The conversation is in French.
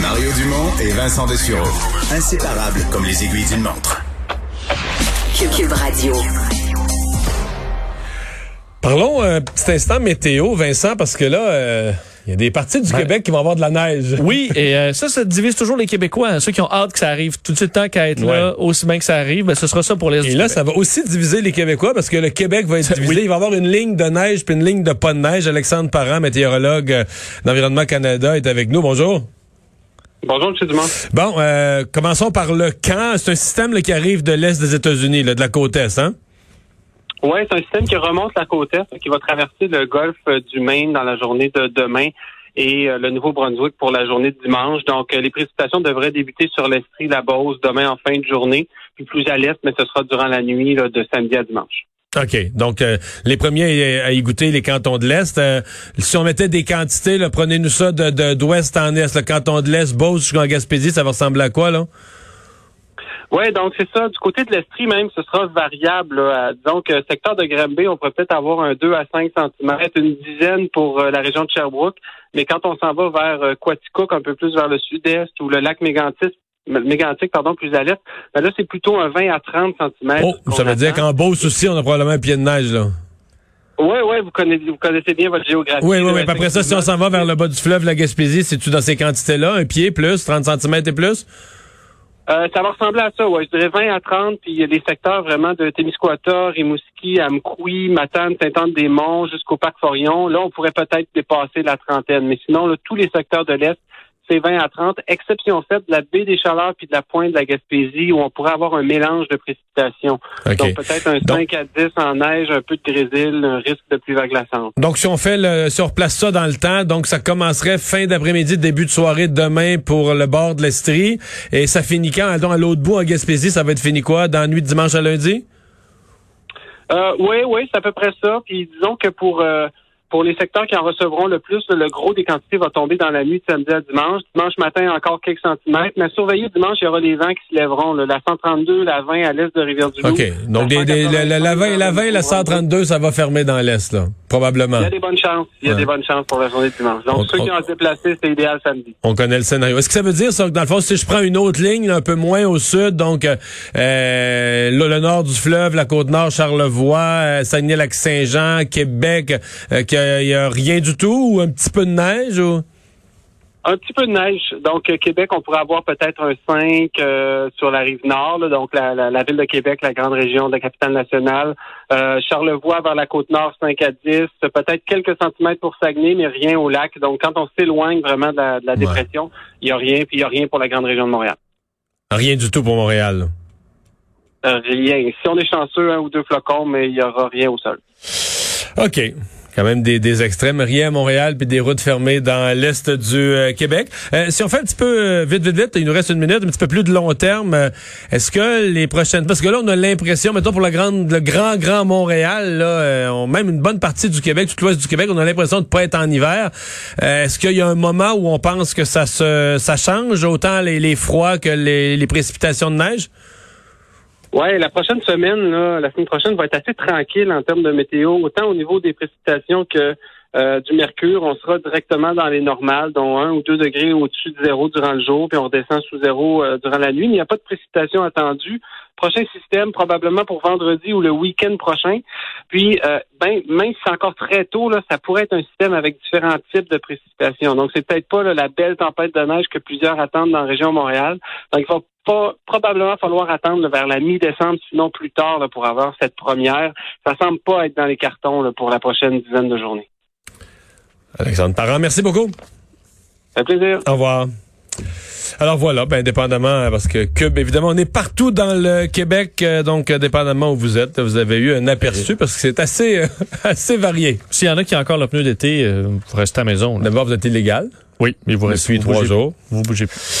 Mario Dumont et Vincent Dessureau. Inséparables comme les aiguilles d'une montre. Cube Radio. Parlons un petit instant météo, Vincent, parce que là, euh, il y a des parties du Ben, Québec qui vont avoir de la neige. Oui, et euh, ça, ça divise toujours les Québécois. hein. Ceux qui ont hâte que ça arrive tout de suite tant qu'à être là, aussi bien que ça arrive, ben, ce sera ça pour les Et là, ça va aussi diviser les Québécois parce que le Québec va être divisé. Il va y avoir une ligne de neige puis une ligne de pas de neige. Alexandre Parent, météorologue euh, d'Environnement Canada, est avec nous. Bonjour. Bonjour, M. Dumont. Bon, euh, commençons par le camp. C'est un système là, qui arrive de l'Est des États-Unis, là, de la côte Est, hein? Oui, c'est un système qui remonte la côte Est, qui va traverser le golfe euh, du Maine dans la journée de demain et euh, le Nouveau-Brunswick pour la journée de dimanche. Donc, euh, les précipitations devraient débuter sur l'Estrie, la Beauce, demain en fin de journée, puis plus à l'Est, mais ce sera durant la nuit là, de samedi à dimanche. OK. Donc, les premiers à y goûter, les cantons de l'Est. Si on mettait des quantités, prenez-nous ça de- d'ouest en est. Le canton de l'Est, Beauce jusqu'en Gaspésie, ça va ressembler à quoi, là? Oui, donc c'est ça. Du côté de l'Estrie même, ce sera variable. là. Disons que secteur de Granby, on pourrait peut-être avoir un 2 à 5 cm, une dizaine pour euh, la région de Sherbrooke. Mais quand on s'en va vers euh, Quaticook, un peu plus vers le sud-est, ou le lac Mégantic, Mégantic, pardon, plus à l'est, ben là, c'est plutôt un 20 à 30 cm. Oh, ça veut dire qu'en Beauce aussi, on a probablement un pied de neige, là. Oui, oui, vous connaissez, vous connaissez bien votre géographie. Oui, oui. Puis après ça, si on s'en va vers le bas du fleuve, la Gaspésie, c'est-tu dans ces quantités-là? Un pied plus, 30 cm et plus? Euh, ça va ressembler à ça, ouais. Je dirais 20 à 30, puis il y a des secteurs vraiment de Témiscouata, Rimouski, Amkoui, Matane, Sainte-Anne-des-Monts, jusqu'au Parc Forion. Là, on pourrait peut-être dépasser la trentaine. Mais sinon, là, tous les secteurs de l'Est, c'est 20 à 30, exception faite de la baie des Chaleurs puis de la pointe de la Gaspésie, où on pourrait avoir un mélange de précipitations. Donc, peut-être un Donc- 5 à 10 en neige, un peu de grésil, un risque de pluie glaçante. Donc, si on fait le, si on replace ça dans le temps, donc ça commencerait fin d'après-midi, début de soirée demain pour le bord de l'Estrie. Et ça finit quand? Donc, à l'autre bout, en Gaspésie, ça va être fini quoi? Dans la nuit de dimanche à lundi? Euh, oui, oui, c'est à peu près ça. Puis disons que pour euh, pour les secteurs qui en recevront le plus, le gros des quantités va tomber dans la nuit de samedi à dimanche. Dimanche matin, encore quelques centimètres. Mais surveillez dimanche, il y aura les vents qui se lèveront. là. La 132, la 20 à l'est de Rivière-du-Loup. OK. Donc, des, des- la 20, la 20 et la 132, ça va fermer dans l'Est, là. Probablement. Il y a des bonnes chances. Il y a Ouais. des bonnes chances pour la journée de dimanche. Donc, On- ceux qui on- ont se déplacer, c'est idéal samedi. On connaît le scénario. Est-ce que ça veut dire, ça, que dans le fond, si je prends une autre ligne, là, un peu moins au sud, donc euh, euh, là, le nord du fleuve, la côte nord, Charlevoix, euh, Saguenay-Lac-Saint-Jean, Québec, euh, qu'il y a rien du tout, ou un petit peu de neige, ou... Un petit peu de neige. Donc, euh, Québec, on pourrait avoir peut-être un 5 euh, sur la rive nord, là, donc la, la, la ville de Québec, la grande région de la capitale nationale. Euh, Charlevoix vers la côte nord, 5 à 10. Peut-être quelques centimètres pour Saguenay, mais rien au lac. Donc, quand on s'éloigne vraiment de la, de la dépression, il n'y a rien, puis il n'y a rien pour la grande région de Montréal. Rien du tout pour Montréal. Euh, rien. Si on est chanceux, un ou deux flocons, mais il n'y aura rien au sol. OK. Quand même des, des extrêmes. Rien à Montréal, puis des routes fermées dans l'est du euh, Québec. Euh, si on fait un petit peu euh, vite, vite, vite, il nous reste une minute, un petit peu plus de long terme. euh, Est-ce que les prochaines... Parce que là, on a l'impression, mettons pour la grande, le grand, grand Montréal, là, on- même une bonne partie du Québec, tout l'ouest du Québec, on a l'impression de pas être en hiver. Est-ce qu'il y a un moment où on pense que ça se ça change, autant les, les froids que les, les précipitations de neige? Ouais, la prochaine semaine, là, la semaine prochaine va être assez tranquille en termes de météo, autant au niveau des précipitations que euh, du mercure. On sera directement dans les normales, dont un ou deux degrés au-dessus de zéro durant le jour, puis on redescend sous zéro euh, durant la nuit. Il n'y a pas de précipitation attendue. Prochain système, probablement pour vendredi ou le week-end prochain. Puis, euh, ben, même si c'est encore très tôt, là, ça pourrait être un système avec différents types de précipitations. Donc, c'est peut-être pas là, la belle tempête de neige que plusieurs attendent dans la région Montréal. Donc, il va pas, probablement falloir attendre vers la mi-décembre, sinon plus tard, là, pour avoir cette première. Ça semble pas être dans les cartons là, pour la prochaine dizaine de journées. Alexandre Parent, merci beaucoup. Ça fait plaisir. Au revoir. Alors voilà, ben dépendamment, euh, parce que Cube, évidemment, on est partout dans le Québec, euh, donc euh, dépendamment où vous êtes, vous avez eu un aperçu parce que c'est assez, euh, assez varié. S'il y en a qui ont encore le pneu d'été, euh, vous restez à la maison. D'abord, vous êtes illégal Oui, mais vous depuis restez trois vous bougez- jours. Vous bougez plus.